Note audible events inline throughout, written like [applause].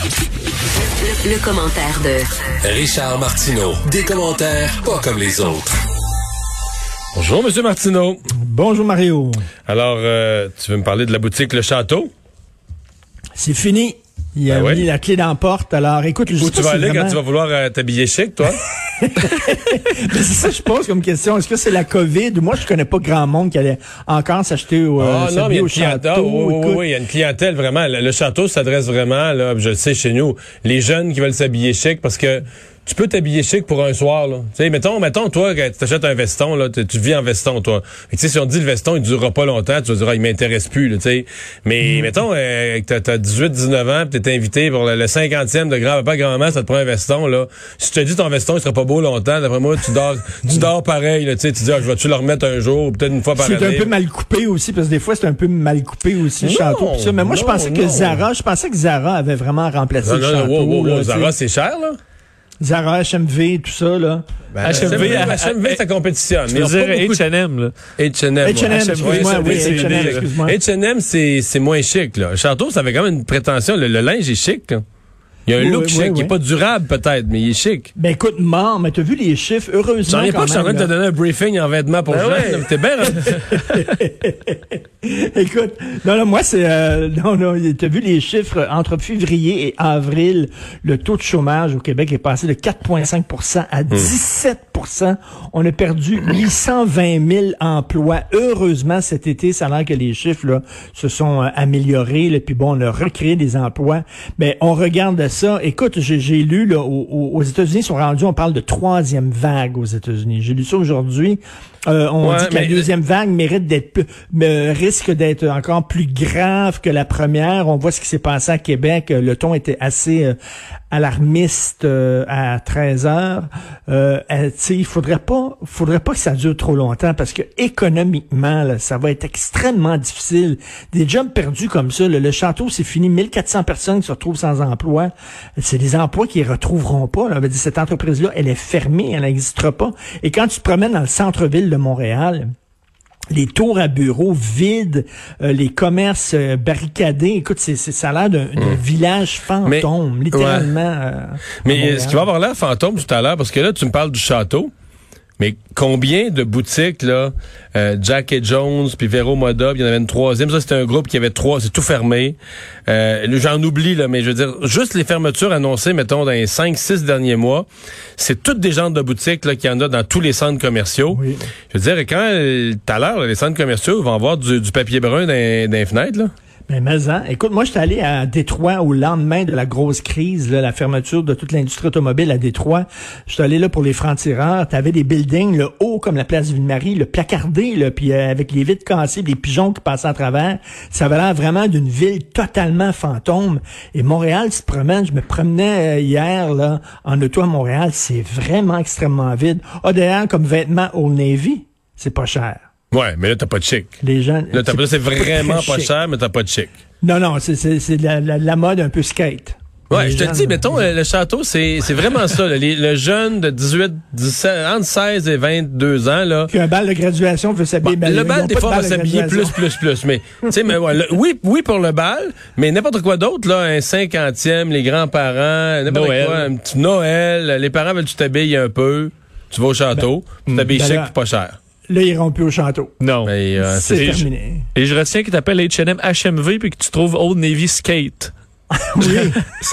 Le, le commentaire de Richard Martineau. Des commentaires pas comme les autres. Bonjour, Monsieur Martineau. Bonjour Mario. Alors, euh, tu veux me parler de la boutique Le Château? C'est fini. Il a Ben mis la clé dans la porte. Alors, écoute, Où tu vas aller vraiment- quand tu vas vouloir euh, t'habiller chic, toi? Mais [laughs] c'est ça que je pose comme question. Est-ce que c'est la COVID? Moi, je connais pas grand monde qui allait encore s'acheter au, euh, Ah non, mais il y a une château. oui, oui, oui, Écoute, oui, il y a une clientèle vraiment. Le, le château s'adresse vraiment, là, je le sais chez nous, les jeunes qui veulent s'habiller chic parce que tu peux t'habiller chic pour un soir, là. Tu sais, mettons, mettons, toi, quand tu t'achètes un veston, là, tu, vis en veston, toi. Tu sais, si on dit le veston, il durera pas longtemps, tu vas dire, ah, il m'intéresse plus, là, tu sais. Mais, mettons, euh, t'as- t'as 18, 19 ans, pis t'es invité pour le, le 50e de grand-papa, grand-maman, ça te prend un veston, là. Si tu te dis ton veston, il sera pas beau longtemps, d'après moi, tu dors, tu [laughs] dors pareil, là, tu sais, tu dis, ah, je vais-tu le remettre un jour, ou peut-être une fois par C'est année. un peu mal coupé aussi, parce que des fois, c'est un peu mal coupé aussi, le Non, château. pis ça. Mais moi, je pensais que. Zara, je pensais que Zara avait vraiment remplacé Non, le non, non, château. wow, wow, wow, là, Zara, c'est cher, là? Zara, HMV, tout ça, là. HMV, HMV, ça compétitionne. Je veux dire H&M, là. H&M. H&M, excuse-moi, oui, H&M, c'est- excuse-moi. H&M, c'est c'est moins chic, là. Château, ça avait quand même une prétention. Le, le linge est chic, là. Il y a un Oui, look oui, chic. oui, Il est oui. pas durable, peut-être, mais il est chic. Ben écoute, mort, mais t'as vu les chiffres, heureusement. J'en ai pas je suis en train de te donner un briefing en vêtements pour Ben jeunes. T'es bien rendu- [laughs] Écoute, non, non, moi, c'est... Euh, non, non, t'as vu les chiffres? Entre février et avril, le taux de chômage au Québec est passé de 4,5% à 17% On a perdu 820 000 emplois. Heureusement, cet été, ça a l'air que les chiffres là, se sont euh, améliorés. Là, puis bon, on a recréé des emplois. Mais on regarde Écoute, j'ai lu là, au- au- aux États-Unis, ils sont rendus, on parle de troisième vague aux États-Unis. J'ai lu ça aujourd'hui. Euh, on Ouais, dit que la mais- deuxième vague mérite d'être plus- risque d'être encore plus grave que la première. On voit ce qui s'est passé à Québec. Euh, Le ton était assez euh, alarmiste euh, à 13 heures. Euh, euh, tu sais, il faudrait pas, faudrait pas que ça dure trop longtemps parce que économiquement, là, ça va être extrêmement difficile. Des jobs perdus comme ça, là, le château, c'est fini. 1400 personnes qui se retrouvent sans emploi. C'est des emplois qu'ils retrouveront pas. Là. On va dire, cette entreprise-là, elle est fermée, elle n'existera pas. Et quand tu te promènes dans le centre-ville de Montréal, les tours à bureaux vides, euh, les commerces euh, barricadés. Écoute, c'est, ça a l'air d'un, d'un village fantôme, Mais- littéralement. euh, Mais est-ce qu'il va avoir l'air fantôme tout à l'heure? Parce que là, tu me parles du château. Mais combien de boutiques, là, euh, Jack et Jones, puis Vero Moda, il y en avait une troisième. Ça, c'était un groupe qui avait trois, c'est tout fermé. Euh, J'en oublie, là, mais je veux dire, juste les fermetures annoncées, mettons, dans les cinq, six derniers mois, c'est toutes des genres de boutiques là, qu'il y en a dans tous les centres commerciaux. Oui. Je veux dire, quand euh, tout à l'heure, les centres commerciaux vont avoir du, du papier brun dans, dans les fenêtres, là. Ben, mais, hein. Écoute, moi, j'étais allé à Détroit au lendemain de la grosse crise, la fermeture de toute l'industrie automobile à Détroit. J'étais allé là pour les francs-tireurs. T'avais des buildings, le haut comme la place Ville-Marie, le placardé, là, puis euh, avec les vitres cassées, les pigeons qui passaient à travers. Ça avait l'air vraiment d'une ville totalement fantôme. Et Montréal se promène. Je me promenais euh, hier, là, en auto à Montréal. C'est vraiment extrêmement vide. Ah, d'ailleurs, comme vêtements Old Navy, c'est pas cher. Ouais, mais là, t'as pas de chic. Les gens. Là, t'as- c'est vraiment pas chic. cher, mais t'as pas de chic. Non, non, c'est, c'est, c'est la, la, la mode un peu skate. Ouais, Les je te gens, dis, mettons, euh, le château, c'est c'est vraiment ça. là. Les- le jeune de 18, 17, entre 16 et 22 ans, là. Puis un bal de graduation veut s'habiller. Bon, ben, le bal, des de fois, va s'habiller plus, plus, plus. Mais, tu sais, mais ouais, le- oui, oui pour le bal, mais n'importe quoi d'autre, là, un cinquantième, les grands-parents, n'importe Noël. quoi, un petit Noël, les parents veulent que tu t'habilles un peu, tu vas au château, tu t'habilles ben chic, pas cher. Là, ils iront plus au château. Non. Mais, euh, c'est terminé. Et je retiens qu'il t'appelle H&M HMV puis que tu trouves Old Navy Skate. [laughs] Oui. [laughs] Je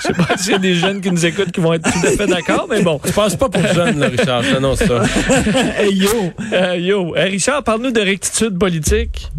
sais pas s'il y a des jeunes qui nous écoutent qui vont être tout à fait d'accord, mais bon. Je pense pas pour jeunes, là, Richard, je t'annonce ça. [laughs] hey, yo. Euh, yo, Euh, Richard, parle-nous de rectitude politique.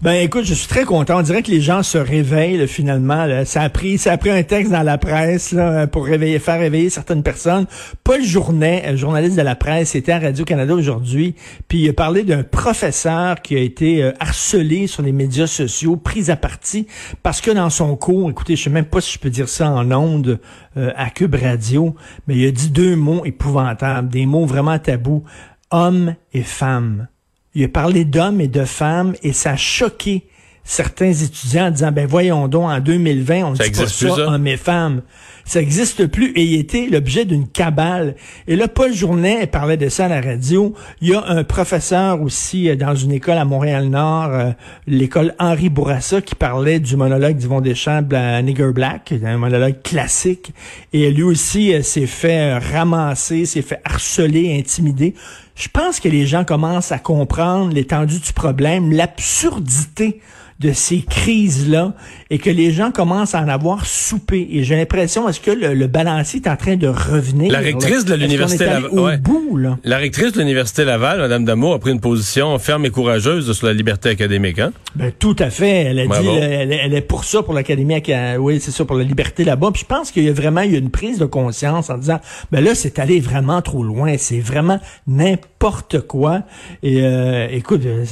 Ben écoute, je suis très content. On dirait que les gens se réveillent finalement. Ça a pris, ça a pris un texte dans la presse pour réveiller, faire réveiller certaines personnes. Paul Journet, euh, journaliste de la presse, était à Radio Canada aujourd'hui, puis il a parlé d'un professeur qui a été euh, harcelé sur les médias sociaux, pris à partie parce que dans son cours, écoutez, je sais même pas si je peux dire ça en ondes euh, à Cube Radio, mais il a dit deux mots épouvantables, des mots vraiment tabous, homme et femme. Il a parlé d'hommes et de femmes et ça a choqué certains étudiants en disant, ben voyons donc, en 2020, on ne dit pas ça? hommes et femmes. Ça n'existe plus et il était l'objet d'une cabale. Et là, Paul Journet parlait de ça à la radio. Il y a un professeur aussi euh, dans une école à Montréal-Nord, euh, l'école Henri Bourassa, qui parlait du monologue d'Yvon Deschamps, à Nigger Black, un monologue classique. Et lui aussi euh, s'est fait ramasser, s'est fait harceler, intimider. Je pense que les gens commencent à comprendre l'étendue du problème, l'absurdité de ces crises-là et que les gens commencent à en avoir soupé. Et j'ai l'impression, que le, le balancier est en train de revenir? La rectrice de l'université Laval- au ouais. bout, là? La rectrice de l'Université Laval, Mme Damour, a pris une position ferme et courageuse sur la liberté académique. Hein? Ben, tout à fait. Elle a Bravo. dit, elle, est- elle est pour ça, pour l'Académie, acad- oui, c'est ça, pour la liberté là-bas. Puis je pense qu'il y a vraiment eu une prise de conscience en disant, ben là, c'est allé vraiment trop loin. C'est vraiment n'importe quoi. Et euh, écoute, euh,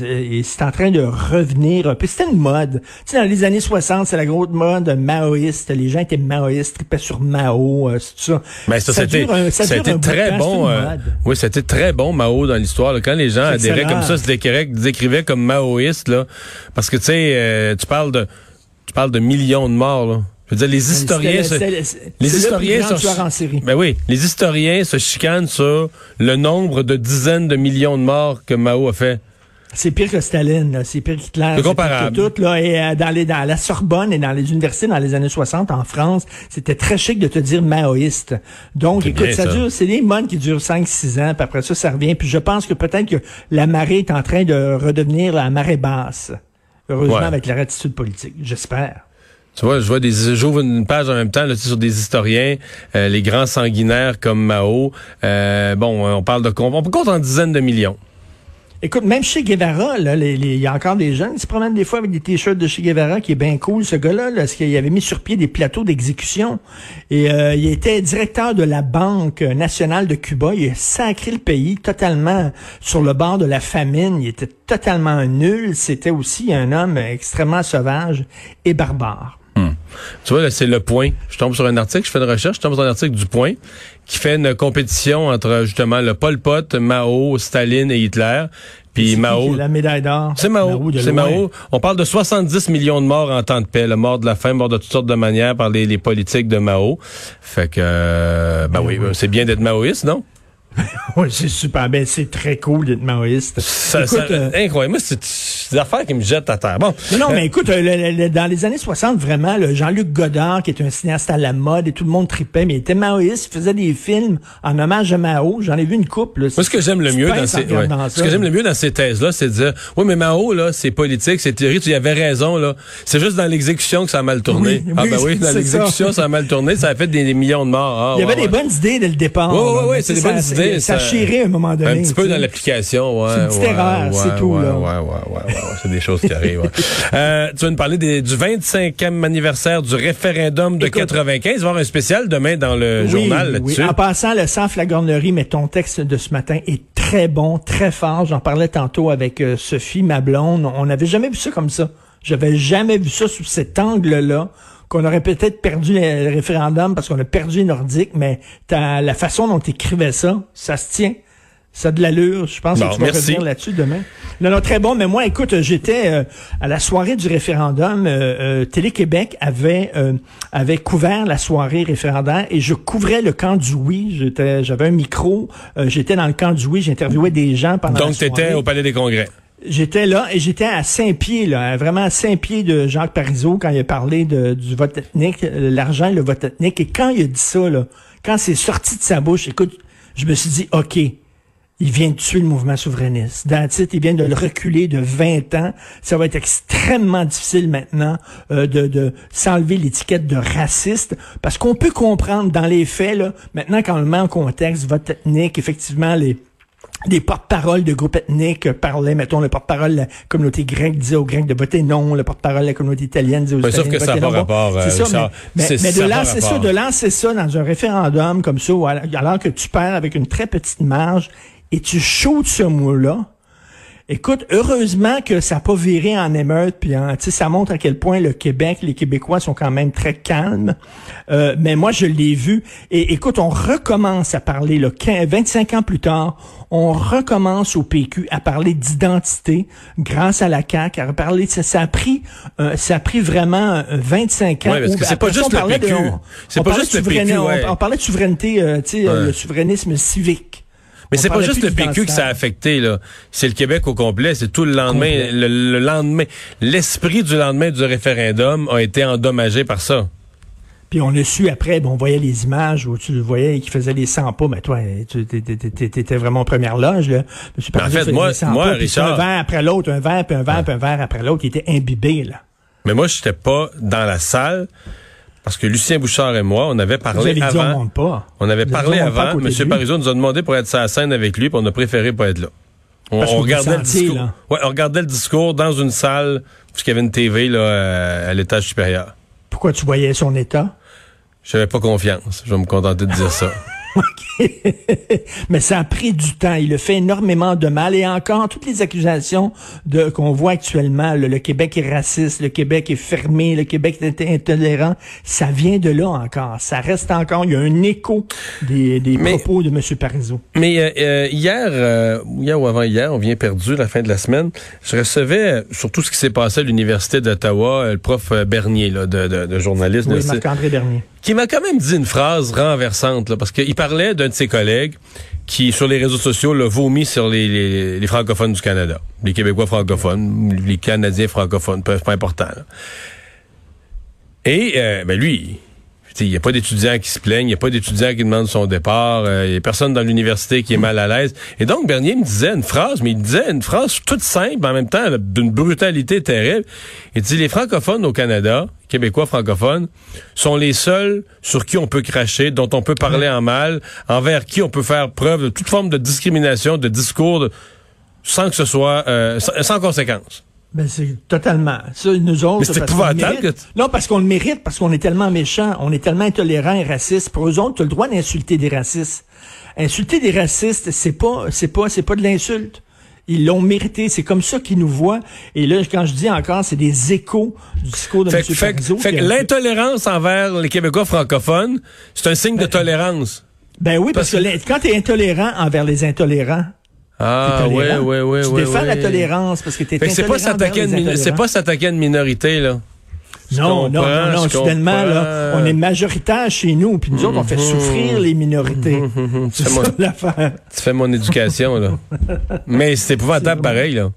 c'est en train de revenir. un peu. C'était une mode. Tu sais, dans les années 60, c'est la grosse mode maoïste. Les gens étaient maoïstes, tripaient sur Mao, euh, c'est tout ça. Mais ça, c'était, un- ça de très temps, bon. euh, oui, c'était très bon Mao dans l'histoire. Quand les gens adhéraient comme ça, se décrivaient, décrivaient comme maoïstes, là, parce que tu sais, euh, tu parles de, tu parles de millions de morts. Là. Je veux dire, les historiens, se- les le historiens tueur en série. ben oui, les historiens se chicanent sur le nombre de dizaines de millions de morts que Mao a fait. C'est pire que Staline, là. c'est pire qu'Hitler. C'est pire que tout, là. Et euh, dans, les, dans la Sorbonne et dans les universités dans les années 60 en France, c'était très chic de te dire maoïste. Donc, écoute, bien, ça, ça. dure, c'est des modes qui durent 5-6 ans, puis après ça, ça revient. Puis je pense que peut-être que la marée est en train de redevenir la marée basse. Heureusement, Ouais. avec leur attitude politique. J'espère. Tu vois, je vois des, j'ouvre une page en même temps là, sur des historiens, euh, les grands sanguinaires comme Mao. Euh, bon, on parle de, on compte en dizaines de millions. Écoute, même chez Guevara, il y a encore des jeunes qui se promènent des fois avec des t-shirts de chez Guevara, qui est bien cool, ce gars-là, là, parce qu'il avait mis sur pied des plateaux d'exécution. Et euh, il était directeur de la Banque nationale de Cuba. Il a sacré le pays totalement sur le bord de la famine. Il était totalement nul. C'était aussi un homme extrêmement sauvage et barbare. Tu vois, c'est le point. Je tombe sur un article, je fais une recherche, je tombe sur un article du point qui fait une compétition entre justement le Pol Pot, Mao, Staline et Hitler. Puis Mao. La médaille d'or? C'est Mao. C'est. Mao. On parle de 70 millions de morts en temps de paix. Le mort de la faim, mort de toutes sortes de manières par les, les politiques de Mao. Fait que, euh, ben oui, c'est bien d'être maoïste, non? [laughs] Oui, c'est super. Ben, c'est très cool d'être maoïste. Ça, Écoute, ça- euh, incroyable. Moi, c'est des affaires qui me jettent à terre. Bon. Non, non, Euh, mais écoute, euh, le- le- le- dans les années 60, vraiment, Jean-Luc Godard, qui est un cinéaste à la mode, et tout le monde tripait, mais il était maoïste, il faisait des films en hommage à Mao. J'en ai vu une couple. Là. Moi, ce que j'aime le mieux dans ces, ouais. ce que j'aime le mieux dans ces thèses-là, c'est de dire, oui, mais Mao, là, c'est politique, c'est théorie, tu y avais raison, là. C'est juste dans l'exécution que ça a mal tourné. Oui, ah, oui, ben oui, dans l'exécution, ça. ça. a mal tourné, ça a fait des, des millions de morts. Ah, Il y avait ouais, des bonnes idées dès le départ. Là, ouais, mais c'est des bonnes ça- Ça, ça- chirait à un moment donné. Un petit peu dans l'application, ouais. C'est une petite ouais, erreur, c'est tout, ouais, là. Ouais, ouais, ouais, ouais, ouais, c'est des choses qui arrivent. ouais. [laughs] Euh, tu vas nous parler des- du 25e anniversaire du référendum de Écoute, 95. Il va y avoir un spécial demain dans le Oui, journal oui. là-dessus. En passant, le sans flagornerie, mais ton texte de ce matin est très bon, très fort. J'en parlais tantôt avec euh, Sophie, ma blonde. On n'avait jamais vu ça comme ça. J'avais jamais vu ça sous cet angle-là. Qu'on aurait peut-être perdu le référendum parce qu'on a perdu les Nordiques, mais t'as- la façon dont tu écrivais ça, ça se tient. Ça a de l'allure. Je pense que tu vas revenir là-dessus demain. Non, non, très bon. Mais moi, écoute, j'étais euh, à la soirée du référendum. euh, euh, Télé-Québec avait euh, avait couvert la soirée référendaire et je couvrais le camp du oui. J'étais, j'avais un micro. euh, j'étais dans le camp du oui. J'interviewais des gens pendant la Donc, soirée. t'étais au Palais des Congrès. J'étais là et j'étais à Saint-Pied, là, vraiment à Saint-Pied de Jacques Parizeau quand il a parlé du vote ethnique, euh, l'argent le vote ethnique. Et quand il a dit ça, là, quand c'est sorti de sa bouche, écoute, je me suis dit, OK, il vient de tuer le mouvement souverainiste. That's it, il vient de le reculer de 20 ans. Ça va être extrêmement difficile maintenant euh, de, de s'enlever l'étiquette de raciste parce qu'on peut comprendre dans les faits, là, maintenant quand on le met en contexte, vote ethnique, effectivement, les des porte-paroles de groupes ethniques euh, parlaient, mettons, le porte-parole de la communauté grecque disait aux Grecs de voter non, le porte-parole de la communauté italienne disait aux sauf Italiens que de ça voter pas non. Bon, rapport, euh, C'est ça, Richard. mais, C'est- mais, mais ça de pas lancer ça, de lancer ça dans un référendum comme ça, alors que tu perds avec une très petite marge et tu shootes ce mot-là, Écoute, heureusement que ça n'a pas viré en émeute, puis en, ça montre à quel point le Québec, les Québécois sont quand même très calmes. Euh, mais moi, je l'ai vu. Et écoute, on recommence à parler, là, 25 ans plus tard, on recommence au PQ à parler d'identité grâce à la CAQ, à parler, ça, ça a pris, euh, ça a pris vraiment 25 ans. Oui, parce que c'est pas juste le PQ. C'est pas juste le PQ. On, parlait de souveraineté, euh, tu sais, le souverainisme civique. Mais c'est pas juste le PQ que ça a affecté, là. C'est le Québec au complet. C'est tout le lendemain. Le, lendemain. L'esprit du lendemain du référendum a été endommagé par ça. Puis on a su après, bon, on voyait les images où tu le voyais qui faisait les 100 pas, mais toi, tu étais vraiment en première loge, là. en fait, moi, moi Richard... Un verre après l'autre, un verre, puis un verre, puis un verre après l'autre, il était imbibé, là. Mais moi, j'étais pas dans la salle. Parce que Lucien Bouchard et moi, on avait parlé avant. on, pas. on avait parlé avant. M. Parizeau nous a demandé pour être sur la scène avec lui, puis on a préféré pas être là. On, regardait le discours. Ouais, on regardait le discours dans une salle puisqu'il y avait une TV là, à l'étage supérieur. Pourquoi tu voyais son état? J'avais pas confiance. Je vais me contenter de dire ça. [laughs] [laughs] Mais ça a pris du temps. Il a fait énormément de mal. Et encore, toutes les accusations de qu'on voit actuellement, le, Québec est raciste, le Québec est fermé, le Québec est intolérant, ça vient de là encore. Ça reste encore. Il y a un écho des, des propos de M. Parizeau. Mais euh, euh, hier, euh, hier ou avant-hier, on vient perdu la fin de la semaine. Je recevais sur tout ce qui s'est passé à l'Université d'Ottawa, le prof Bernier, là, de, de, de journaliste. Oui, Marc-André Bernier qui m'a quand même dit une phrase renversante, là, parce qu'il parlait d'un de ses collègues qui, sur les réseaux sociaux, l'a vomi sur les, les, francophones du Canada. Les Québécois francophones, les Canadiens francophones, peu, pas important. Et euh, ben lui, il n'y a pas d'étudiants qui se plaignent, il n'y a pas d'étudiants qui demandent son départ, il euh, n'y a personne dans l'université qui est mal à l'aise. Et donc, Bernier me disait une phrase, mais il disait une phrase toute simple, en même temps d'une brutalité terrible. Il dit, les francophones au Canada, québécois francophones, sont les seuls sur qui on peut cracher, dont on peut parler en mal, envers qui on peut faire preuve de toute forme de discrimination, de discours, sans que ce soit, euh, sans conséquence. Ben c'est totalement. Ça, nous autres. C'est épouvantable. Non, parce qu'on le mérite, parce qu'on est tellement méchants, on est tellement intolérants et racistes. Pour eux autres, tu as le droit d'insulter des racistes. Insulter des racistes, c'est pas, c'est pas, c'est pas de l'insulte. Ils l'ont mérité. C'est comme ça qu'ils nous voient. Et là, quand je dis encore, c'est des échos du discours de fait, M. Fait, l'intolérance envers les Québécois francophones, c'est un signe de ben, tolérance. Ben oui, parce, que, que quand tu es intolérant envers les intolérants, ah, oui, oui, oui. Tu défends la tolérance parce que tu es C'est pas s'attaquer C'est pas s'attaquer à une minorité, là. non, non, non, non, soudainement, là, on est majoritaire chez nous, puis nous autres, on fait mm-hmm. souffrir les minorités. Mm-hmm. C'est ça l'affaire. Tu fais mon éducation, là. Mais c'est épouvantable pareil, là.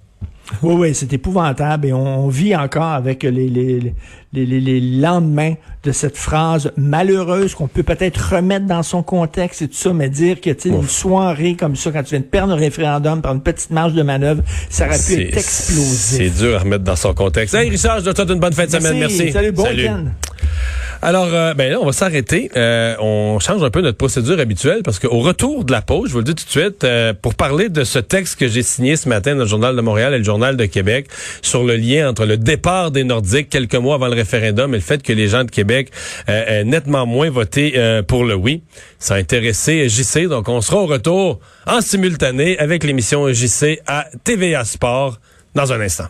Oui, oui, c'est épouvantable et on, vit encore avec les, les, les, les, lendemains de cette phrase malheureuse qu'on peut peut-être remettre dans son contexte et tout ça, mais dire que une soirée comme ça, quand tu viens de perdre un référendum par une petite marge de manœuvre, ça aurait pu être explosif. C'est dur à remettre dans son contexte. Hey Richard, je te souhaite une bonne fin de semaine. Merci. Salut, bon week-end. Alors, euh, ben là, on va s'arrêter. Euh, on change un peu notre procédure habituelle parce qu'au retour de la pause, je vous le dis tout de suite, euh, pour parler de ce texte que j'ai signé ce matin dans le Journal de Montréal et le Journal de Québec sur le lien entre le départ des Nordiques quelques mois avant le référendum et le fait que les gens de Québec aient nettement moins voté pour le oui. Ça a intéressé JC, donc on sera au retour en simultané avec l'émission JC à TVA Sport dans un instant.